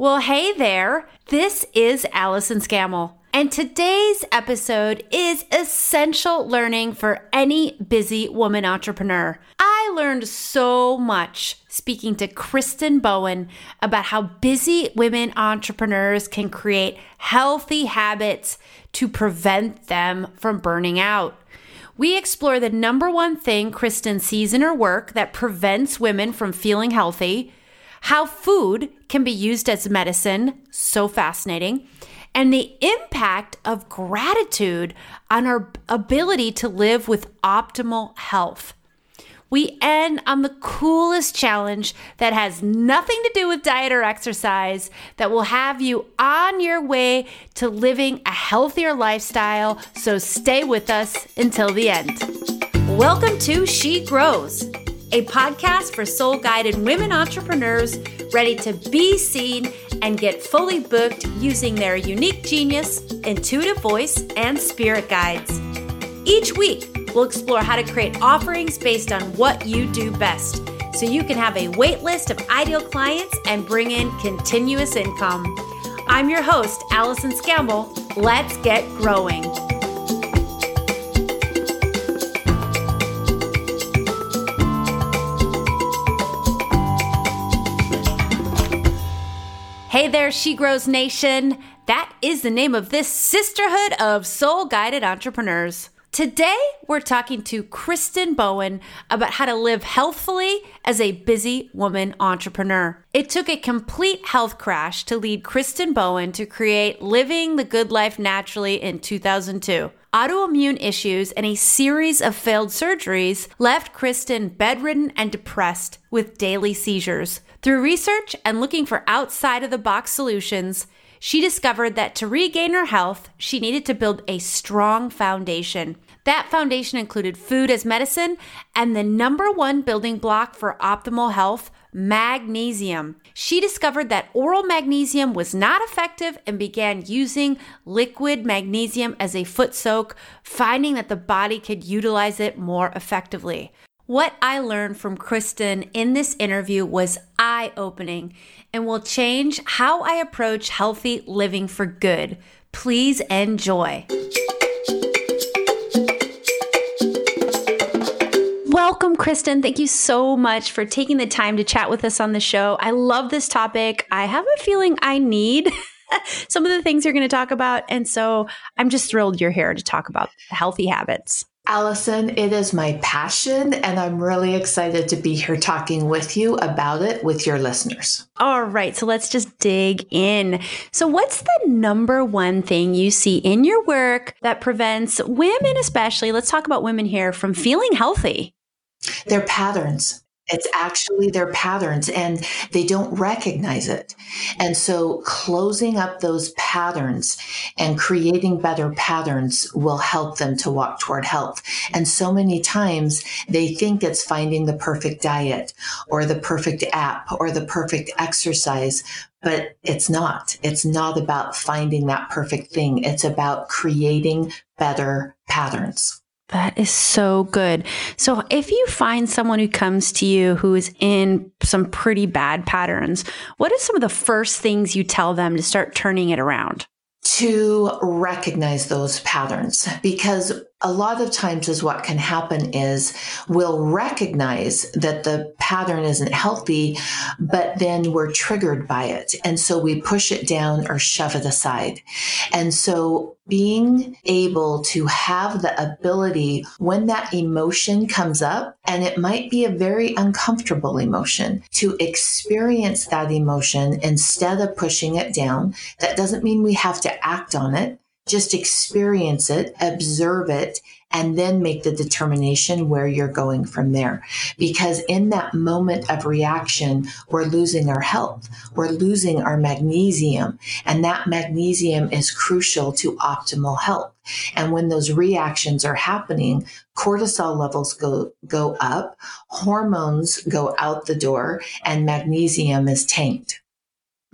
Well, hey there. This is Allison Scammell. And today's episode is essential learning for any busy woman entrepreneur. I learned so much speaking to Kristen Bowen about how busy women entrepreneurs can create healthy habits to prevent them from burning out. We explore the number one thing Kristen sees in her work that prevents women from feeling healthy how food can be used as medicine, so fascinating, and the impact of gratitude on our ability to live with optimal health. We end on the coolest challenge that has nothing to do with diet or exercise that will have you on your way to living a healthier lifestyle. So stay with us until the end. Welcome to She Grows a podcast for soul guided women entrepreneurs ready to be seen and get fully booked using their unique genius, intuitive voice, and spirit guides. Each week, we'll explore how to create offerings based on what you do best so you can have a wait list of ideal clients and bring in continuous income. I'm your host, Allison Scammell. Let's get growing. Hey there, She Grows Nation. That is the name of this sisterhood of soul guided entrepreneurs. Today, we're talking to Kristen Bowen about how to live healthfully as a busy woman entrepreneur. It took a complete health crash to lead Kristen Bowen to create Living the Good Life Naturally in 2002. Autoimmune issues and a series of failed surgeries left Kristen bedridden and depressed with daily seizures. Through research and looking for outside of the box solutions, she discovered that to regain her health, she needed to build a strong foundation. That foundation included food as medicine and the number one building block for optimal health, magnesium. She discovered that oral magnesium was not effective and began using liquid magnesium as a foot soak, finding that the body could utilize it more effectively. What I learned from Kristen in this interview was eye opening and will change how I approach healthy living for good. Please enjoy. Welcome, Kristen. Thank you so much for taking the time to chat with us on the show. I love this topic. I have a feeling I need some of the things you're going to talk about. And so I'm just thrilled you're here to talk about healthy habits. Allison, it is my passion, and I'm really excited to be here talking with you about it with your listeners. All right, so let's just dig in. So, what's the number one thing you see in your work that prevents women, especially, let's talk about women here, from feeling healthy? Their patterns. It's actually their patterns and they don't recognize it. And so closing up those patterns and creating better patterns will help them to walk toward health. And so many times they think it's finding the perfect diet or the perfect app or the perfect exercise, but it's not. It's not about finding that perfect thing. It's about creating better patterns. That is so good. So, if you find someone who comes to you who is in some pretty bad patterns, what are some of the first things you tell them to start turning it around? To recognize those patterns because a lot of times is what can happen is we'll recognize that the pattern isn't healthy, but then we're triggered by it. And so we push it down or shove it aside. And so being able to have the ability when that emotion comes up, and it might be a very uncomfortable emotion, to experience that emotion instead of pushing it down. That doesn't mean we have to act on it just experience it, observe it, and then make the determination where you're going from there. Because in that moment of reaction, we're losing our health, we're losing our magnesium, and that magnesium is crucial to optimal health. And when those reactions are happening, cortisol levels go, go up, hormones go out the door, and magnesium is tanked.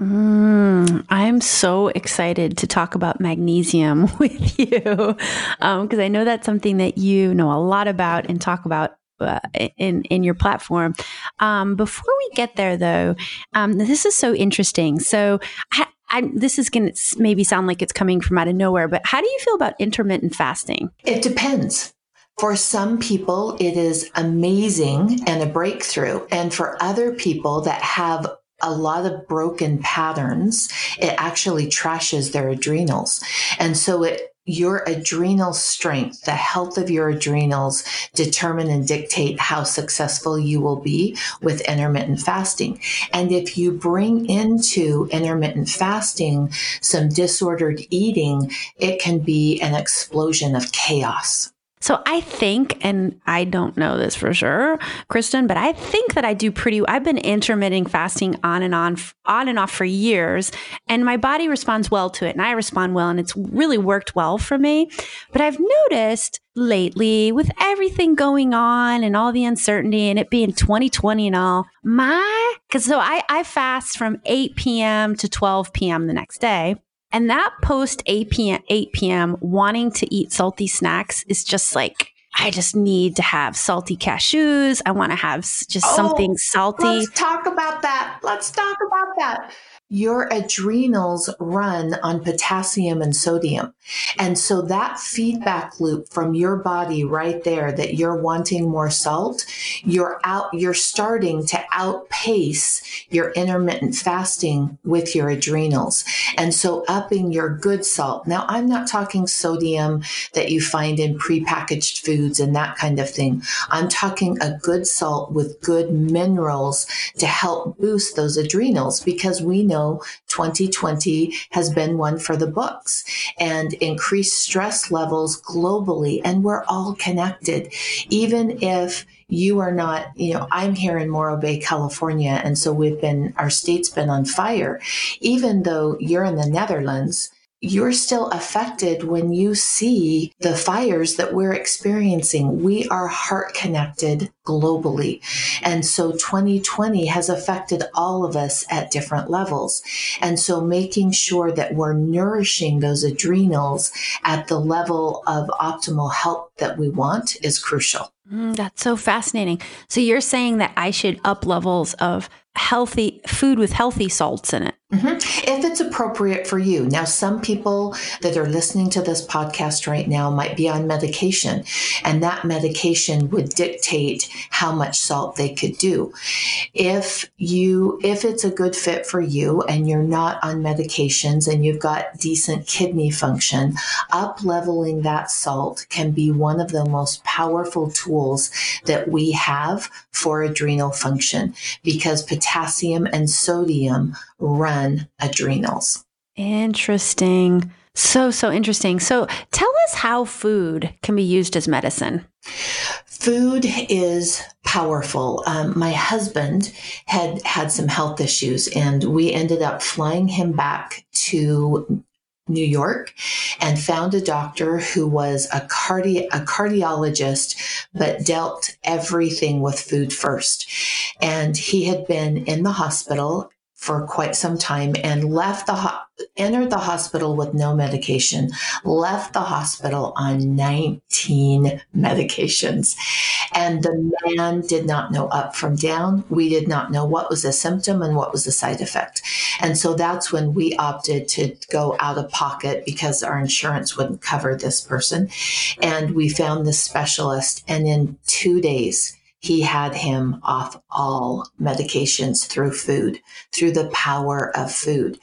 Mm, I'm so excited to talk about magnesium with you because um, I know that's something that you know a lot about and talk about uh, in in your platform. Um, before we get there, though, um, this is so interesting. So. I, I, this is going to maybe sound like it's coming from out of nowhere, but how do you feel about intermittent fasting? It depends. For some people, it is amazing and a breakthrough. And for other people that have a lot of broken patterns, it actually trashes their adrenals. And so it your adrenal strength, the health of your adrenals determine and dictate how successful you will be with intermittent fasting. And if you bring into intermittent fasting some disordered eating, it can be an explosion of chaos. So I think, and I don't know this for sure, Kristen, but I think that I do pretty. I've been intermittent fasting on and on, on and off for years, and my body responds well to it, and I respond well, and it's really worked well for me. But I've noticed lately with everything going on and all the uncertainty and it being 2020 and all my because so I, I fast from 8 p.m to 12 p.m the next day and that post 8 p.m., 8 p.m. wanting to eat salty snacks is just like, I just need to have salty cashews. I want to have just oh, something salty. Let's talk about that. Let's talk about that your adrenals run on potassium and sodium. And so that feedback loop from your body right there that you're wanting more salt, you're out, you're starting to outpace your intermittent fasting with your adrenals. And so upping your good salt. Now, I'm not talking sodium that you find in prepackaged foods and that kind of thing. I'm talking a good salt with good minerals to help boost those adrenals because we know know 2020 has been one for the books and increased stress levels globally. And we're all connected. Even if you are not, you know, I'm here in Morro Bay, California. And so we've been, our state's been on fire. Even though you're in the Netherlands, you're still affected when you see the fires that we're experiencing. We are heart connected globally. And so 2020 has affected all of us at different levels. And so making sure that we're nourishing those adrenals at the level of optimal health that we want is crucial. Mm, that's so fascinating. So you're saying that I should up levels of healthy food with healthy salts in it. Mm-hmm. If it's appropriate for you. Now, some people that are listening to this podcast right now might be on medication, and that medication would dictate how much salt they could do. If you, if it's a good fit for you and you're not on medications and you've got decent kidney function, up leveling that salt can be one of the most powerful tools that we have for adrenal function because potassium and sodium run adrenals. Interesting. So, so interesting. So, tell us how food can be used as medicine. Food is powerful. Um, my husband had had some health issues, and we ended up flying him back to New York and found a doctor who was a cardi- a cardiologist but dealt everything with food first. And he had been in the hospital for quite some time and left the entered the hospital with no medication left the hospital on 19 medications. And the man did not know up from down. We did not know what was a symptom and what was a side effect. And so that's when we opted to go out of pocket because our insurance wouldn't cover this person. And we found this specialist and in 2 days he had him off all medications through food, through the power of food.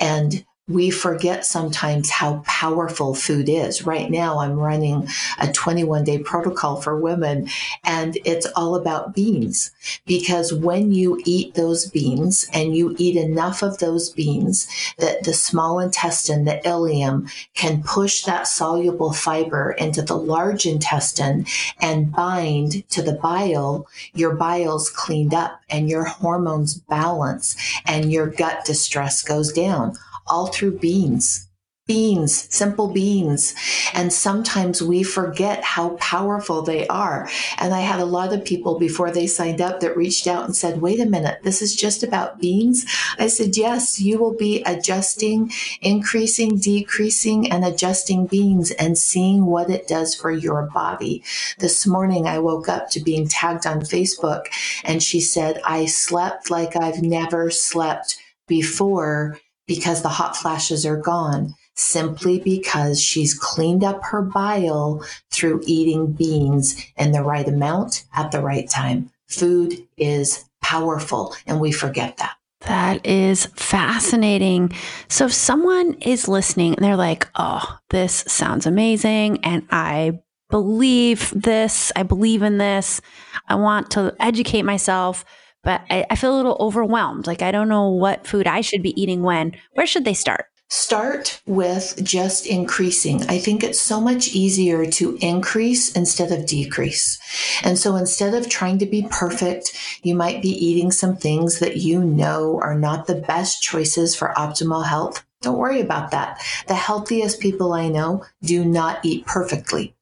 And we forget sometimes how powerful food is. Right now, I'm running a 21 day protocol for women, and it's all about beans. Because when you eat those beans and you eat enough of those beans, that the small intestine, the ileum, can push that soluble fiber into the large intestine and bind to the bile, your bile's cleaned up and your hormones balance and your gut distress goes down all through beans. beans, simple beans. And sometimes we forget how powerful they are. And I had a lot of people before they signed up that reached out and said, wait a minute, this is just about beans. I said, yes, you will be adjusting, increasing, decreasing, and adjusting beans and seeing what it does for your body. This morning I woke up to being tagged on Facebook and she said, I slept like I've never slept before because the hot flashes are gone simply because she's cleaned up her bile through eating beans in the right amount at the right time. Food is powerful, and we forget that. That is fascinating. So, if someone is listening and they're like, oh, this sounds amazing, and I believe this, I believe in this, I want to educate myself, but I, I feel a little overwhelmed. Like, I don't know what food I should be eating when. Where should they start? Start with just increasing. I think it's so much easier to increase instead of decrease. And so instead of trying to be perfect, you might be eating some things that you know are not the best choices for optimal health. Don't worry about that. The healthiest people I know do not eat perfectly.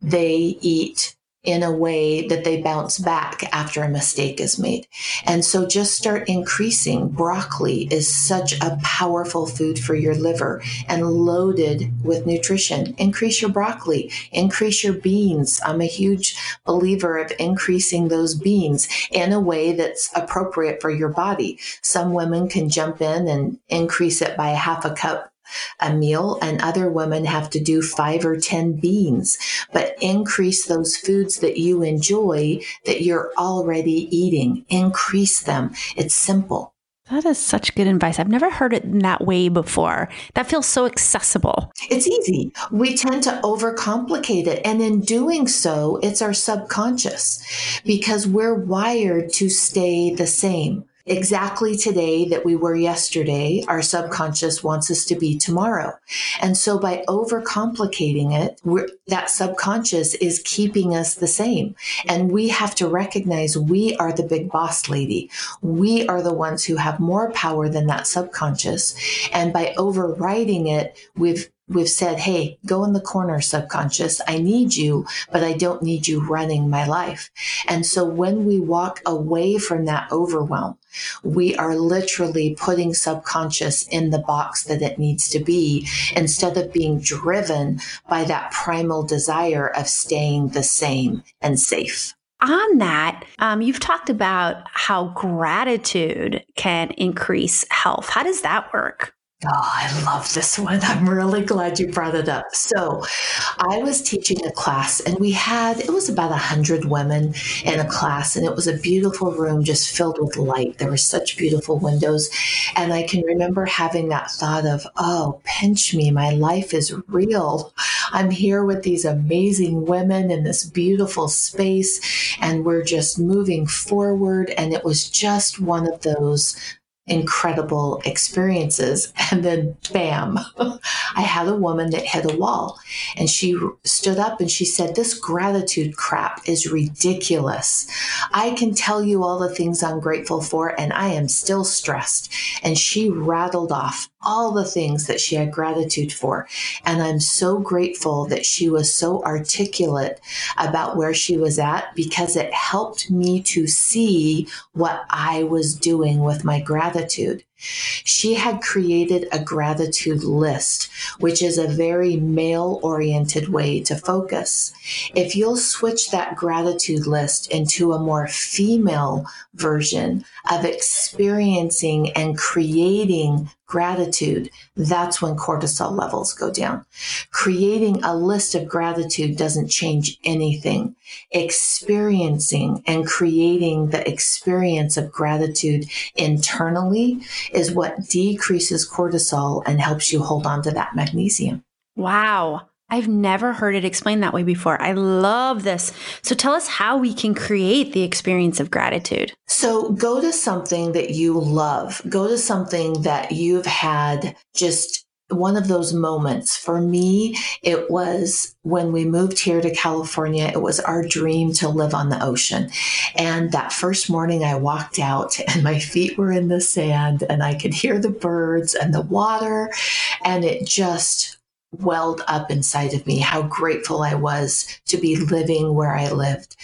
They eat in a way that they bounce back after a mistake is made. And so just start increasing. Broccoli is such a powerful food for your liver and loaded with nutrition. Increase your broccoli, increase your beans. I'm a huge believer of increasing those beans in a way that's appropriate for your body. Some women can jump in and increase it by a half a cup a meal and other women have to do five or 10 beans, but increase those foods that you enjoy that you're already eating. Increase them. It's simple. That is such good advice. I've never heard it in that way before. That feels so accessible. It's easy. We tend to overcomplicate it. And in doing so, it's our subconscious because we're wired to stay the same exactly today that we were yesterday, our subconscious wants us to be tomorrow. And so by overcomplicating it, that subconscious is keeping us the same. And we have to recognize we are the big boss lady. We are the ones who have more power than that subconscious. And by overriding it, we've we've said, Hey, go in the corner, subconscious. I need you, but I don't need you running my life. And so when we walk away from that overwhelm, we are literally putting subconscious in the box that it needs to be instead of being driven by that primal desire of staying the same and safe. On that, um, you've talked about how gratitude can increase health. How does that work? Oh, I love this one. I'm really glad you brought it up. So, I was teaching a class, and we had, it was about a 100 women in a class, and it was a beautiful room just filled with light. There were such beautiful windows. And I can remember having that thought of, oh, pinch me. My life is real. I'm here with these amazing women in this beautiful space, and we're just moving forward. And it was just one of those incredible experiences. And then, bam, I had a woman that hit a wall. And she stood up and she said, This gratitude crap is ridiculous. I can tell you all the things I'm grateful for, and I am still stressed. And she rattled off all the things that she had gratitude for. And I'm so grateful that she was so articulate about where she was at because it helped me to see what I was doing with my gratitude. She had created a gratitude list, which is a very male oriented way to focus. If you'll switch that gratitude list into a more female version of experiencing and creating gratitude, that's when cortisol levels go down. Creating a list of gratitude doesn't change anything. Experiencing and creating the experience of gratitude internally is what decreases cortisol and helps you hold on to that magnesium. Wow. I've never heard it explained that way before. I love this. So tell us how we can create the experience of gratitude. So go to something that you love. Go to something that you've had just one of those moments. For me, it was when we moved here to California, it was our dream to live on the ocean. And that first morning I walked out and my feet were in the sand and I could hear the birds and the water and it just welled up inside of me how grateful I was to be living where I lived.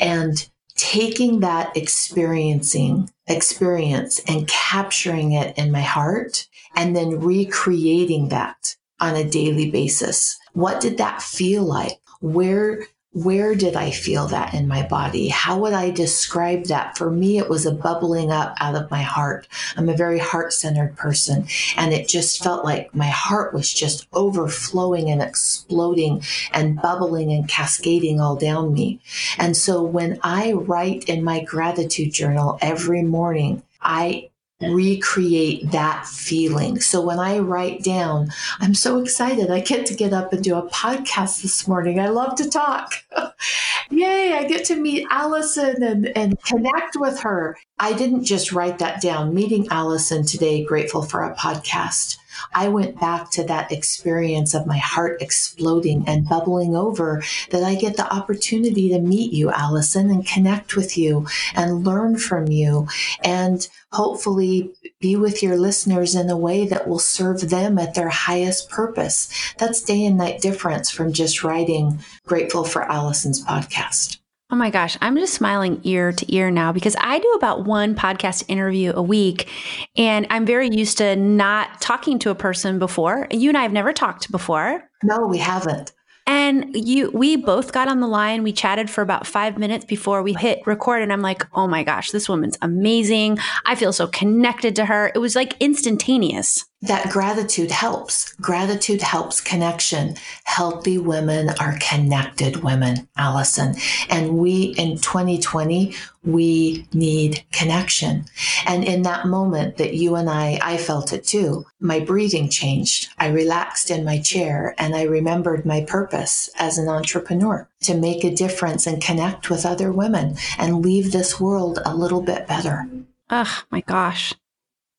And taking that experiencing experience and capturing it in my heart and then recreating that on a daily basis. What did that feel like? Where where did I feel that in my body? How would I describe that? For me, it was a bubbling up out of my heart. I'm a very heart centered person, and it just felt like my heart was just overflowing and exploding and bubbling and cascading all down me. And so when I write in my gratitude journal every morning, I recreate that feeling. So when I write down, I'm so excited. I get to get up and do a podcast this morning. I love to talk. Yay, I get to meet Allison and, and connect with her. I didn't just write that down. Meeting Allison today, grateful for a podcast. I went back to that experience of my heart exploding and bubbling over that I get the opportunity to meet you, Allison, and connect with you and learn from you and hopefully be with your listeners in a way that will serve them at their highest purpose. That's day and night difference from just writing Grateful for Allison's podcast. Oh my gosh, I'm just smiling ear to ear now because I do about one podcast interview a week and I'm very used to not talking to a person before. You and I have never talked before. No, we haven't. And you we both got on the line. We chatted for about 5 minutes before we hit record and I'm like, "Oh my gosh, this woman's amazing. I feel so connected to her." It was like instantaneous that gratitude helps. Gratitude helps connection. Healthy women are connected women, Allison. And we in 2020, we need connection. And in that moment that you and I, I felt it too. My breathing changed. I relaxed in my chair and I remembered my purpose as an entrepreneur to make a difference and connect with other women and leave this world a little bit better. Oh my gosh.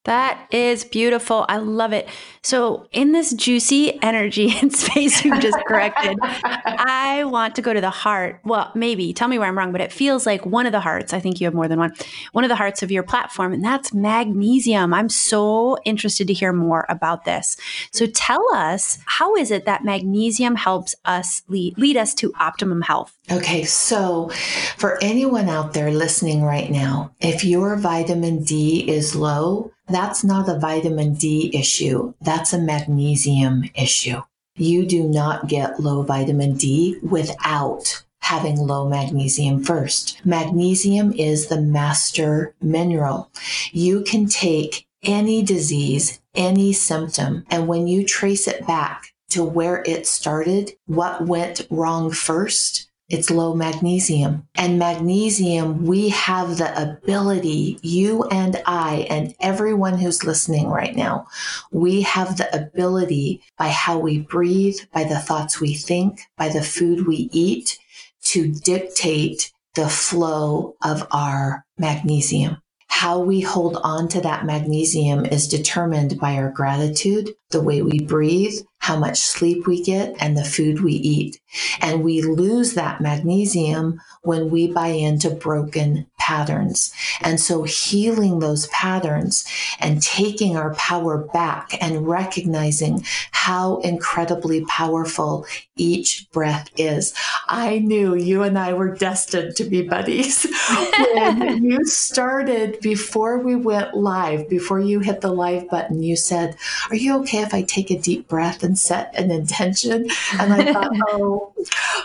That is beautiful. I love it. So, in this juicy energy and space you just corrected, I want to go to the heart. Well, maybe tell me where I'm wrong, but it feels like one of the hearts. I think you have more than one. One of the hearts of your platform, and that's magnesium. I'm so interested to hear more about this. So, tell us how is it that magnesium helps us lead, lead us to optimum health? Okay, so for anyone out there listening right now, if your vitamin D is low, that's not a vitamin D issue. That's a magnesium issue. You do not get low vitamin D without having low magnesium first. Magnesium is the master mineral. You can take any disease, any symptom, and when you trace it back to where it started, what went wrong first, it's low magnesium. And magnesium, we have the ability, you and I, and everyone who's listening right now, we have the ability by how we breathe, by the thoughts we think, by the food we eat, to dictate the flow of our magnesium. How we hold on to that magnesium is determined by our gratitude, the way we breathe, how much sleep we get, and the food we eat. And we lose that magnesium when we buy into broken patterns. And so healing those patterns and taking our power back and recognizing how incredibly powerful each breath is. I knew you and I were destined to be buddies. when you started before we went live, before you hit the live button, you said, Are you okay if I take a deep breath and set an intention? And I thought, Oh,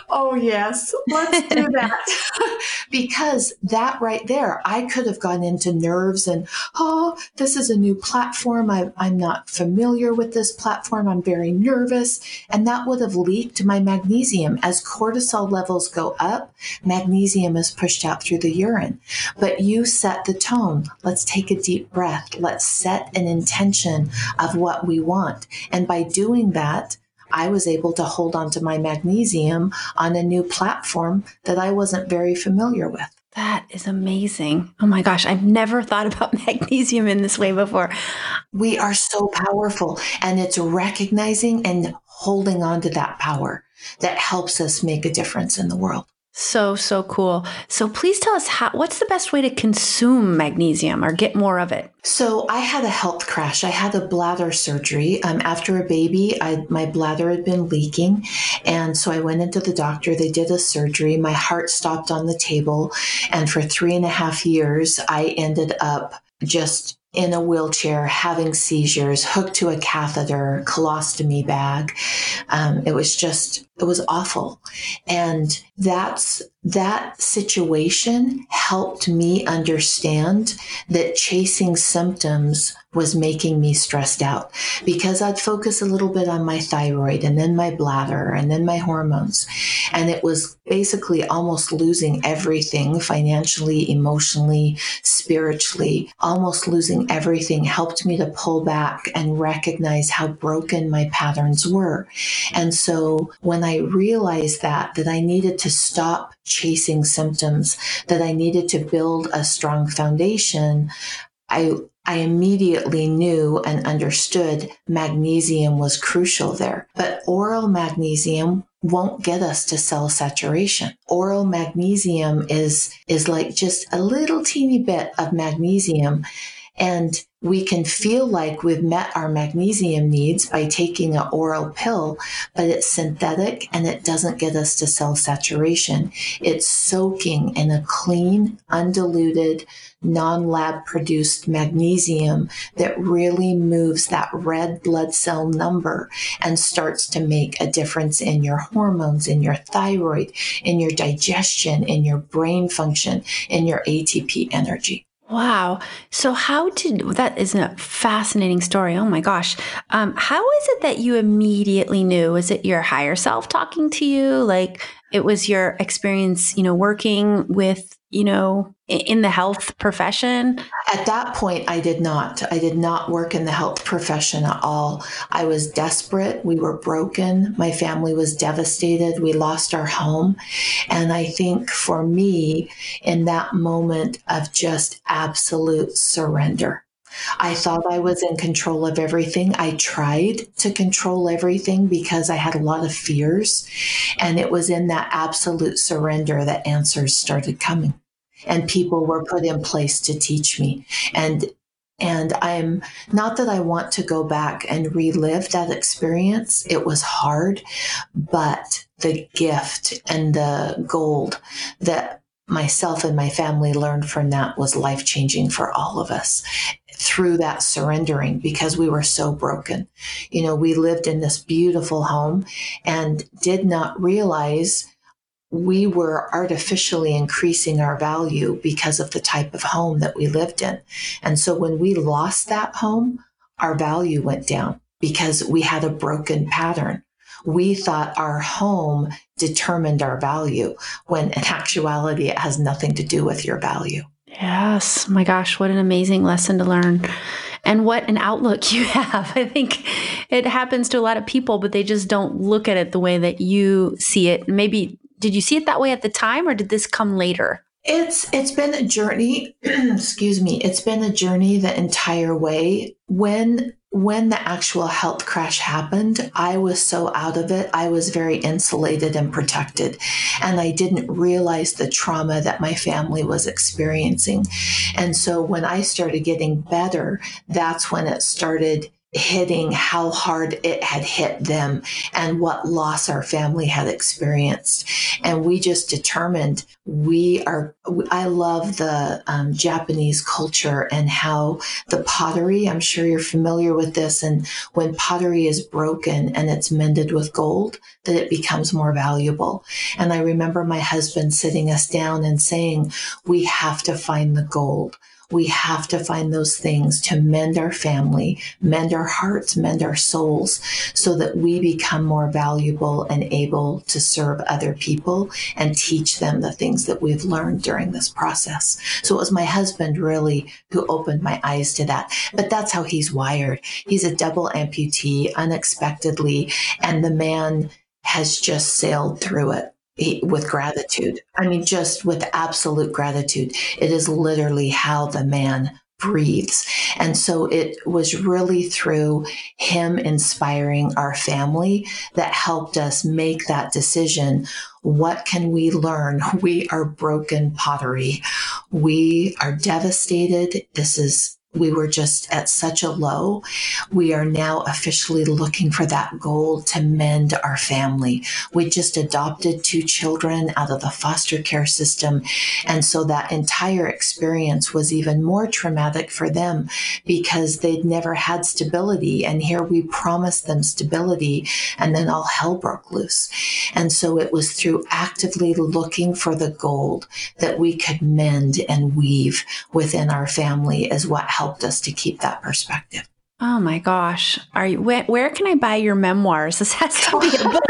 oh, yes, let's do that. because that right there, I could have gone into nerves and, oh, this is a new platform. I, I'm not familiar with this platform. I'm very nervous. And that would have leaked my magnesium. As cortisol levels go up, magnesium is pushed out through the urine. But you set the tone. Let's take a deep breath. Let's set an intention of what we want. And by doing that, I was able to hold on to my magnesium on a new platform that I wasn't very familiar with. That is amazing. Oh my gosh, I've never thought about magnesium in this way before. We are so powerful, and it's recognizing and holding on to that power that helps us make a difference in the world. So, so cool. So, please tell us how, what's the best way to consume magnesium or get more of it? So, I had a health crash. I had a bladder surgery. Um, after a baby, I, my bladder had been leaking. And so I went into the doctor. They did a surgery. My heart stopped on the table. And for three and a half years, I ended up just in a wheelchair, having seizures, hooked to a catheter, colostomy bag. Um, it was just, it was awful. And that's that situation helped me understand that chasing symptoms was making me stressed out because I'd focus a little bit on my thyroid and then my bladder and then my hormones. And it was basically almost losing everything financially, emotionally, spiritually, almost losing everything helped me to pull back and recognize how broken my patterns were. And so when I realized that, that I needed to stop chasing symptoms, that I needed to build a strong foundation, I I immediately knew and understood magnesium was crucial there. But oral magnesium won't get us to cell saturation. Oral magnesium is is like just a little teeny bit of magnesium and we can feel like we've met our magnesium needs by taking an oral pill, but it's synthetic and it doesn't get us to cell saturation. It's soaking in a clean, undiluted, non lab produced magnesium that really moves that red blood cell number and starts to make a difference in your hormones, in your thyroid, in your digestion, in your brain function, in your ATP energy. Wow. So, how did that is a fascinating story. Oh my gosh. Um, how is it that you immediately knew? Was it your higher self talking to you? Like it was your experience, you know, working with you know, in the health profession? At that point, I did not. I did not work in the health profession at all. I was desperate. We were broken. My family was devastated. We lost our home. And I think for me, in that moment of just absolute surrender, I thought I was in control of everything. I tried to control everything because I had a lot of fears. And it was in that absolute surrender that answers started coming. And people were put in place to teach me. And and I'm not that I want to go back and relive that experience. It was hard, but the gift and the gold that myself and my family learned from that was life changing for all of us through that surrendering because we were so broken. You know, we lived in this beautiful home and did not realize we were artificially increasing our value because of the type of home that we lived in. And so when we lost that home, our value went down because we had a broken pattern. We thought our home determined our value when in actuality, it has nothing to do with your value. Yes. My gosh, what an amazing lesson to learn. And what an outlook you have. I think it happens to a lot of people, but they just don't look at it the way that you see it. Maybe did you see it that way at the time or did this come later? It's it's been a journey, excuse me. It's been a journey the entire way. When when the actual health crash happened, I was so out of it. I was very insulated and protected. And I didn't realize the trauma that my family was experiencing. And so when I started getting better, that's when it started hitting how hard it had hit them and what loss our family had experienced. And we just determined we are, I love the um, Japanese culture and how the pottery, I'm sure you're familiar with this. And when pottery is broken and it's mended with gold, that it becomes more valuable. And I remember my husband sitting us down and saying, we have to find the gold we have to find those things to mend our family, mend our hearts, mend our souls, so that we become more valuable and able to serve other people and teach them the things that we've learned during this process. So it was my husband really who opened my eyes to that. But that's how he's wired. He's a double amputee unexpectedly, and the man has just sailed through it with gratitude. I mean, just with absolute gratitude. It is literally how the man breathes. And so it was really through him inspiring our family that helped us make that decision. What can we learn? We are broken pottery. We are devastated. This is we were just at such a low. We are now officially looking for that goal to mend our family. We just adopted two children out of the foster care system. And so that entire experience was even more traumatic for them because they'd never had stability. And here we promised them stability and then all hell broke loose. And so it was through actively looking for the gold that we could mend and weave within our family is what helped helped us to keep that perspective. Oh my gosh. Are you where, where, can I buy your memoirs? This has to be a book.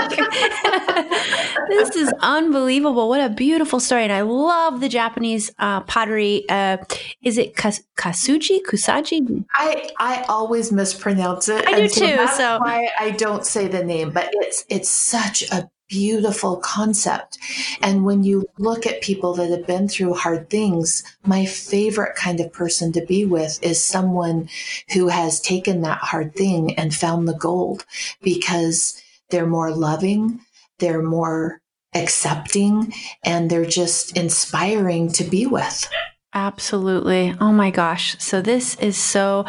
this is unbelievable. What a beautiful story. And I love the Japanese uh, pottery. Uh, is it kas- kasuji? Kusaji? I, I always mispronounce it. I do so too. That's so why I don't say the name, but it's it's such a beautiful concept. And when you look at people that have been through hard things, my favorite kind of person to be with is someone who has taken that hard thing and found the gold because they're more loving, they're more accepting, and they're just inspiring to be with. Absolutely. Oh my gosh. So this is so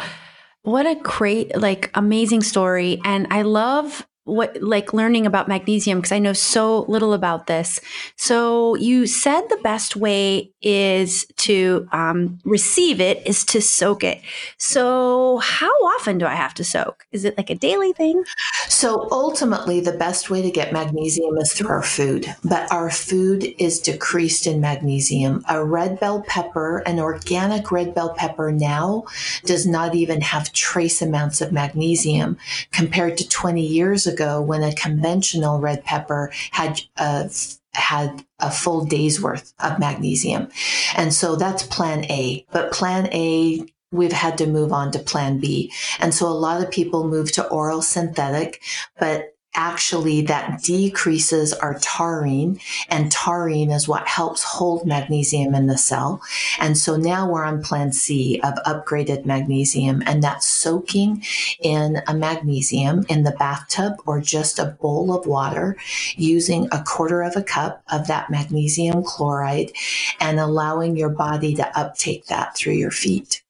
what a great like amazing story and i love what like learning about magnesium because I know so little about this. So you said the best way is to um, receive it is to soak it. So how often do I have to soak? Is it like a daily thing? So ultimately, the best way to get magnesium is through our food, but our food is decreased in magnesium. A red bell pepper, an organic red bell pepper now does not even have trace amounts of magnesium compared to 20 years ago ago when a conventional red pepper had a had a full day's worth of magnesium. And so that's plan A. But plan A we've had to move on to plan B. And so a lot of people move to oral synthetic, but actually that decreases our taurine and taurine is what helps hold magnesium in the cell. And so now we're on plan C of upgraded magnesium and that's soaking in a magnesium in the bathtub or just a bowl of water using a quarter of a cup of that magnesium chloride and allowing your body to uptake that through your feet.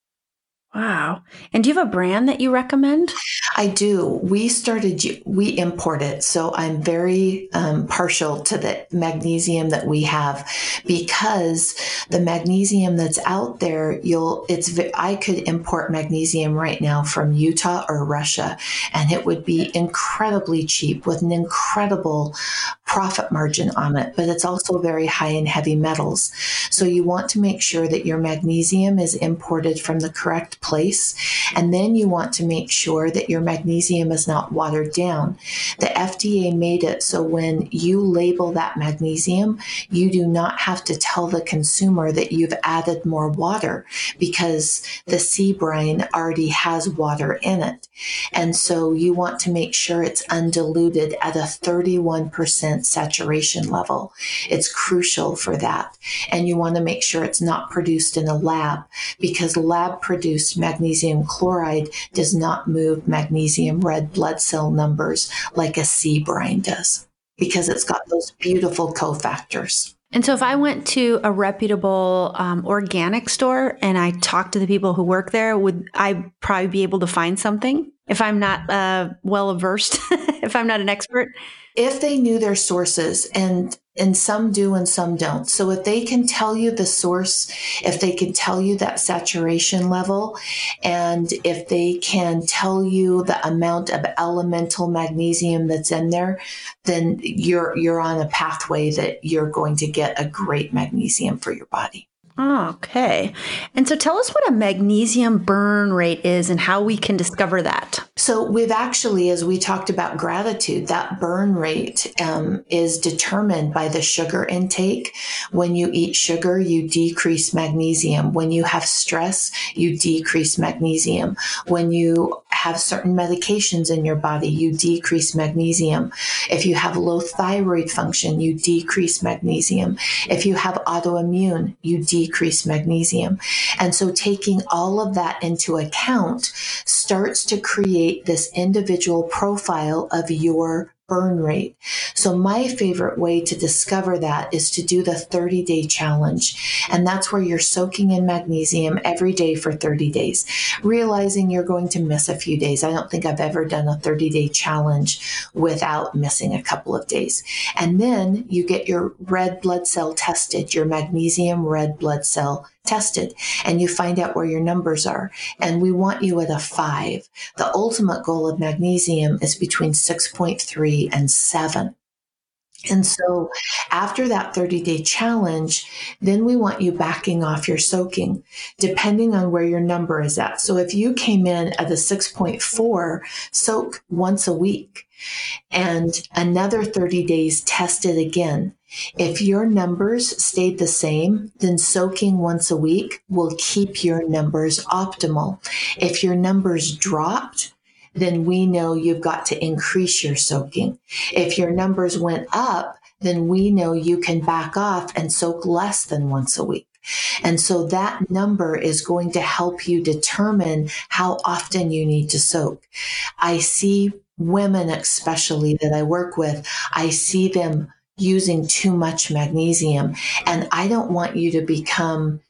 Wow. And do you have a brand that you recommend? I do. We started, we import it. So I'm very um, partial to the magnesium that we have because the magnesium that's out there, you'll, it's, I could import magnesium right now from Utah or Russia and it would be incredibly cheap with an incredible profit margin on it, but it's also very high in heavy metals. So you want to make sure that your magnesium is imported from the correct place. And then you want to make sure that your magnesium is not watered down. The FDA made it so when you label that magnesium, you do not have to tell the consumer that you've added more water because the sea brine already has water in it. And so you want to make sure it's undiluted at a 31% saturation level. It's crucial for that. And you want to make sure it's not produced in a lab because lab produced magnesium chloride does not move magnesium red blood cell numbers like a sea brine does because it's got those beautiful cofactors. And so, if I went to a reputable um, organic store and I talked to the people who work there, would I probably be able to find something if I'm not uh, well versed, if I'm not an expert? If they knew their sources and and some do and some don't. So if they can tell you the source, if they can tell you that saturation level, and if they can tell you the amount of elemental magnesium that's in there, then you're you're on a pathway that you're going to get a great magnesium for your body. Okay. And so tell us what a magnesium burn rate is and how we can discover that. So, we've actually, as we talked about gratitude, that burn rate um, is determined by the sugar intake. When you eat sugar, you decrease magnesium. When you have stress, you decrease magnesium. When you have certain medications in your body, you decrease magnesium. If you have low thyroid function, you decrease magnesium. If you have autoimmune, you decrease magnesium. And so taking all of that into account starts to create this individual profile of your burn rate. So my favorite way to discover that is to do the 30 day challenge. And that's where you're soaking in magnesium every day for 30 days, realizing you're going to miss a few days. I don't think I've ever done a 30 day challenge without missing a couple of days. And then you get your red blood cell tested, your magnesium red blood cell tested and you find out where your numbers are. And we want you at a five. The ultimate goal of magnesium is between 6.3 and seven. And so after that 30 day challenge, then we want you backing off your soaking depending on where your number is at. So if you came in at a 6.4, soak once a week and another 30 days test it again. If your numbers stayed the same, then soaking once a week will keep your numbers optimal. If your numbers dropped, then we know you've got to increase your soaking. If your numbers went up, then we know you can back off and soak less than once a week. And so that number is going to help you determine how often you need to soak. I see women, especially that I work with, I see them using too much magnesium. And I don't want you to become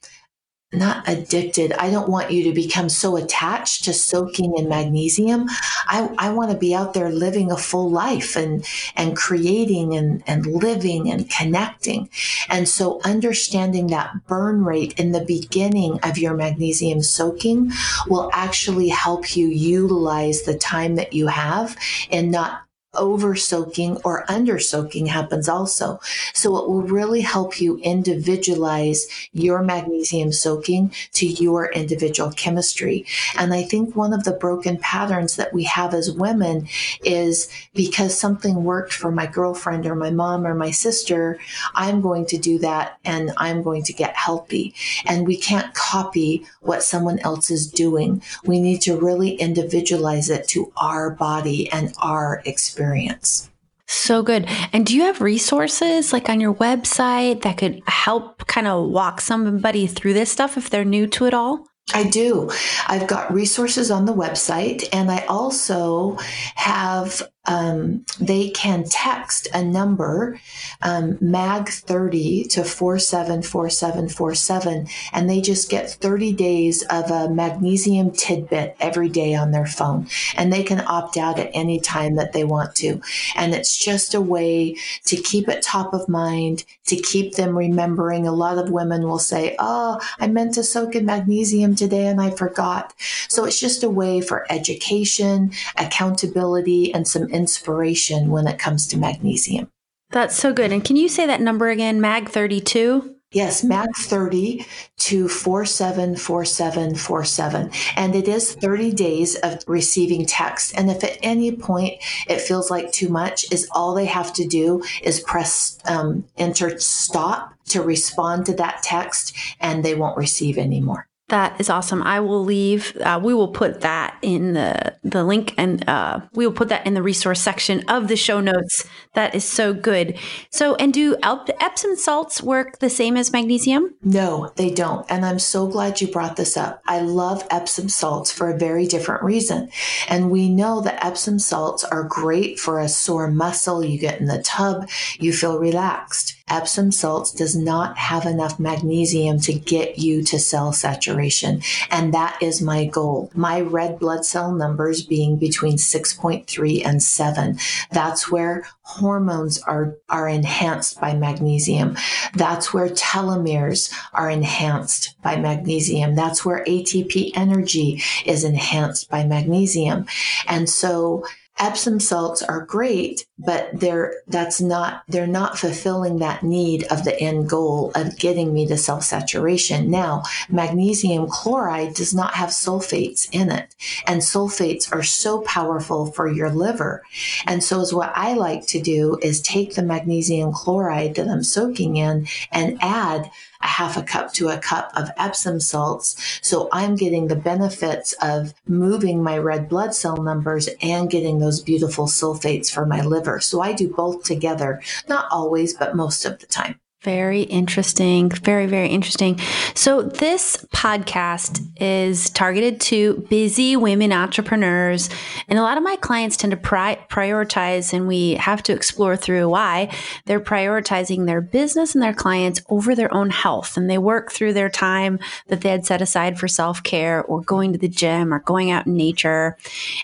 not addicted. I don't want you to become so attached to soaking in magnesium. I, I want to be out there living a full life and, and creating and, and living and connecting. And so understanding that burn rate in the beginning of your magnesium soaking will actually help you utilize the time that you have and not over soaking or under soaking happens also. So it will really help you individualize your magnesium soaking to your individual chemistry. And I think one of the broken patterns that we have as women is because something worked for my girlfriend or my mom or my sister, I'm going to do that and I'm going to get healthy. And we can't copy what someone else is doing. We need to really individualize it to our body and our experience experience. So good. And do you have resources like on your website that could help kind of walk somebody through this stuff if they're new to it all? I do. I've got resources on the website, and I also have um, they can text a number, um, MAG30 to 474747, and they just get 30 days of a magnesium tidbit every day on their phone. And they can opt out at any time that they want to. And it's just a way to keep it top of mind, to keep them remembering. A lot of women will say, Oh, I meant to soak in magnesium today and I forgot. So it's just a way for education, accountability, and some inspiration when it comes to magnesium. That's so good. And can you say that number again, MAG 32? Yes, MAG 30 to 474747. And it is 30 days of receiving text. And if at any point it feels like too much, is all they have to do is press um, enter stop to respond to that text and they won't receive anymore. That is awesome. I will leave. Uh, we will put that in the the link, and uh, we will put that in the resource section of the show notes. That is so good. So, and do Epsom salts work the same as magnesium? No, they don't. And I'm so glad you brought this up. I love Epsom salts for a very different reason. And we know that Epsom salts are great for a sore muscle. You get in the tub, you feel relaxed. Epsom salts does not have enough magnesium to get you to cell saturation. And that is my goal. My red blood cell numbers being between 6.3 and 7. That's where hormones are, are enhanced by magnesium. That's where telomeres are enhanced by magnesium. That's where ATP energy is enhanced by magnesium. And so Epsom salts are great, but they're that's not they're not fulfilling that need of the end goal of getting me to cell saturation. Now, magnesium chloride does not have sulfates in it, and sulfates are so powerful for your liver. And so, is what I like to do is take the magnesium chloride that I'm soaking in and add a half a cup to a cup of Epsom salts. So I'm getting the benefits of moving my red blood cell numbers and getting those beautiful sulfates for my liver. So I do both together, not always, but most of the time. Very interesting. Very, very interesting. So, this podcast is targeted to busy women entrepreneurs. And a lot of my clients tend to pri- prioritize, and we have to explore through why they're prioritizing their business and their clients over their own health. And they work through their time that they had set aside for self care or going to the gym or going out in nature.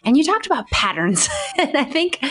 And you talked about patterns. and I think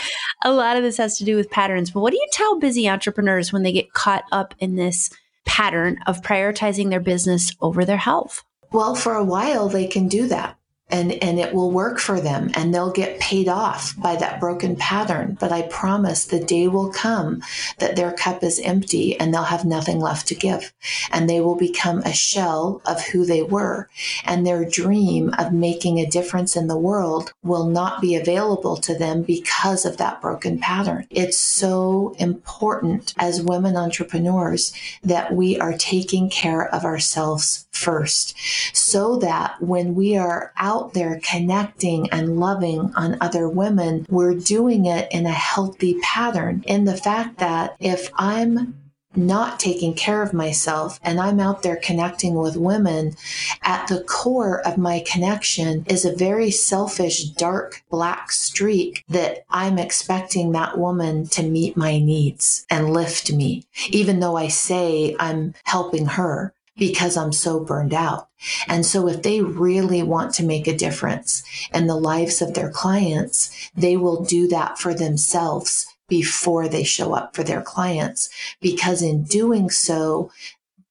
a lot of this has to do with patterns. But what do you tell busy entrepreneurs when they get caught up in this pattern of prioritizing their business over their health? Well, for a while, they can do that and and it will work for them and they'll get paid off by that broken pattern. But i promise the day will come that their cup is empty and they'll have nothing left to give. And they will become a shell of who they were. And their dream of making a difference in the world will not be available to them because of that broken pattern. It's so important as women entrepreneurs that we are taking care of ourselves first so that when we are out there connecting and loving on other women, we're doing it in a healthy pattern. In the fact that if I'm not taking care of myself and I'm out there connecting with women, at the core of my connection is a very selfish, dark black streak that I'm expecting that woman to meet my needs and lift me, even though I say I'm helping her because I'm so burned out. And so if they really want to make a difference in the lives of their clients, they will do that for themselves before they show up for their clients. Because in doing so,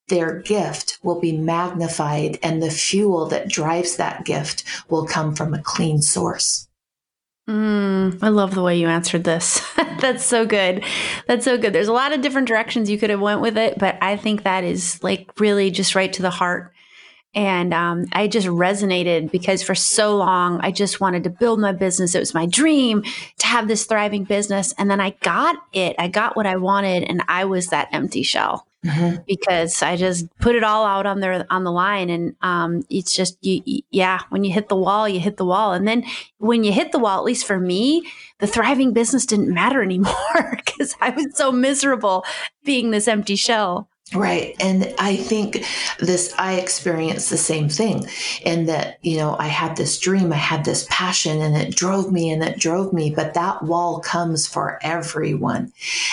their gift will be magnified and the fuel that drives that gift will come from a clean source. Mm, I love the way you answered this. That's so good. That's so good. There's a lot of different directions you could have went with it, but I think that is like really just right to the heart. And um, I just resonated because for so long I just wanted to build my business. It was my dream to have this thriving business, and then I got it. I got what I wanted, and I was that empty shell mm-hmm. because I just put it all out on there on the line. And um, it's just, you, yeah, when you hit the wall, you hit the wall. And then when you hit the wall, at least for me, the thriving business didn't matter anymore because I was so miserable being this empty shell. Right. And I think this, I experienced the same thing in that, you know, I had this dream, I had this passion, and it drove me and it drove me. But that wall comes for everyone.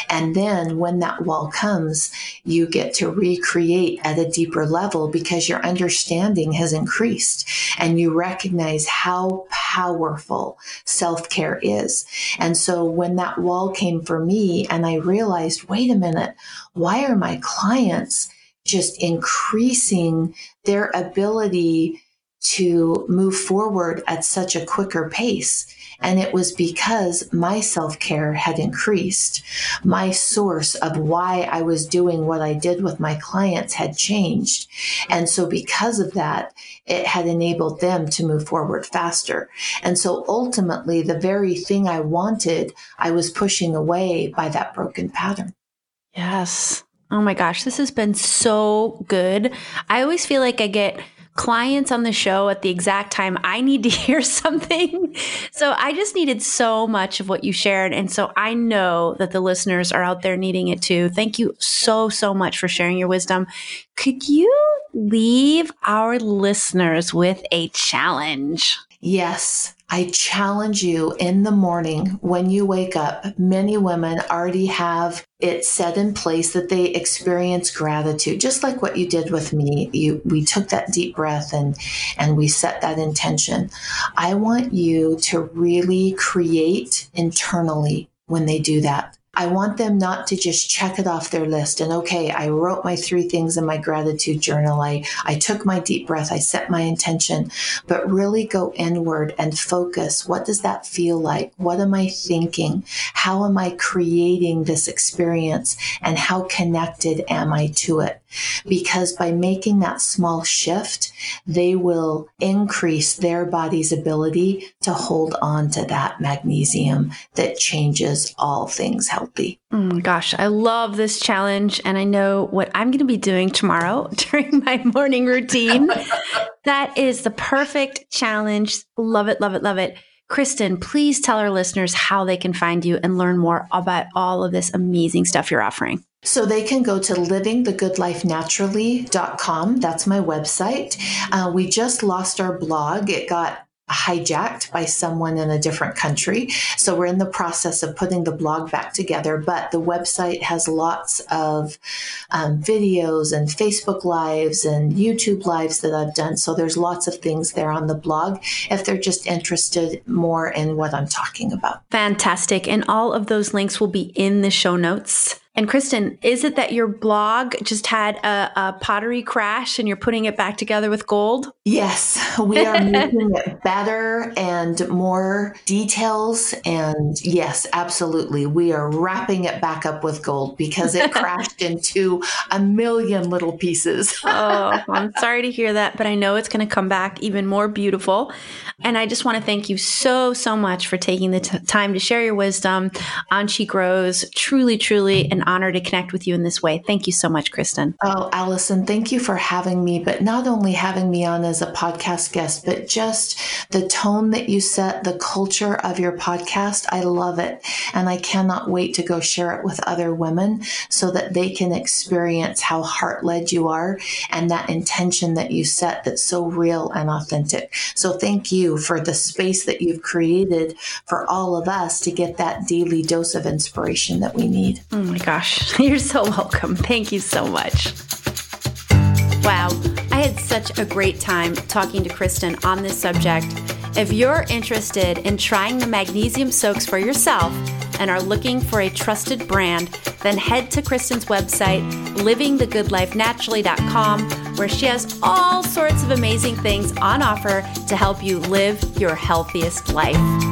And then when that wall comes, you get to recreate at a deeper level because your understanding has increased and you recognize how powerful self care is. And so when that wall came for me and I realized, wait a minute, why are my clients just increasing their ability to move forward at such a quicker pace? And it was because my self care had increased. My source of why I was doing what I did with my clients had changed. And so because of that, it had enabled them to move forward faster. And so ultimately, the very thing I wanted, I was pushing away by that broken pattern. Yes. Oh my gosh, this has been so good. I always feel like I get clients on the show at the exact time I need to hear something. So I just needed so much of what you shared. And so I know that the listeners are out there needing it too. Thank you so, so much for sharing your wisdom. Could you leave our listeners with a challenge? Yes. I challenge you in the morning when you wake up. Many women already have it set in place that they experience gratitude, just like what you did with me. You, we took that deep breath and, and we set that intention. I want you to really create internally when they do that I want them not to just check it off their list and okay, I wrote my three things in my gratitude journal. I, I took my deep breath, I set my intention, but really go inward and focus. What does that feel like? What am I thinking? How am I creating this experience? And how connected am I to it? Because by making that small shift, they will increase their body's ability to hold on to that magnesium that changes all things healthy. Oh gosh, I love this challenge. And I know what I'm going to be doing tomorrow during my morning routine. that is the perfect challenge. Love it, love it, love it. Kristen, please tell our listeners how they can find you and learn more about all of this amazing stuff you're offering. So they can go to livingthegoodlifenaturally.com. That's my website. Uh, we just lost our blog. It got hijacked by someone in a different country. So we're in the process of putting the blog back together, but the website has lots of um, videos and Facebook lives and YouTube lives that I've done. So there's lots of things there on the blog if they're just interested more in what I'm talking about. Fantastic. And all of those links will be in the show notes. And Kristen, is it that your blog just had a, a, pottery crash and you're putting it back together with gold? Yes, we are making it better and more details. And yes, absolutely. We are wrapping it back up with gold because it crashed into a million little pieces. oh, I'm sorry to hear that, but I know it's going to come back even more beautiful. And I just want to thank you so, so much for taking the t- time to share your wisdom on She Grows. Truly, truly an honor to connect with you in this way. Thank you so much, Kristen. Oh, Allison, thank you for having me, but not only having me on as a podcast guest, but just the tone that you set, the culture of your podcast. I love it. And I cannot wait to go share it with other women so that they can experience how heart led you are and that intention that you set that's so real and authentic. So thank you for the space that you've created for all of us to get that daily dose of inspiration that we need. Oh my gosh, you're so welcome. Thank you so much. Wow, I had such a great time talking to Kristen on this subject. If you're interested in trying the magnesium soaks for yourself and are looking for a trusted brand, then head to Kristen's website, livingthegoodlifenaturally.com, where she has all sorts of amazing things on offer to help you live your healthiest life.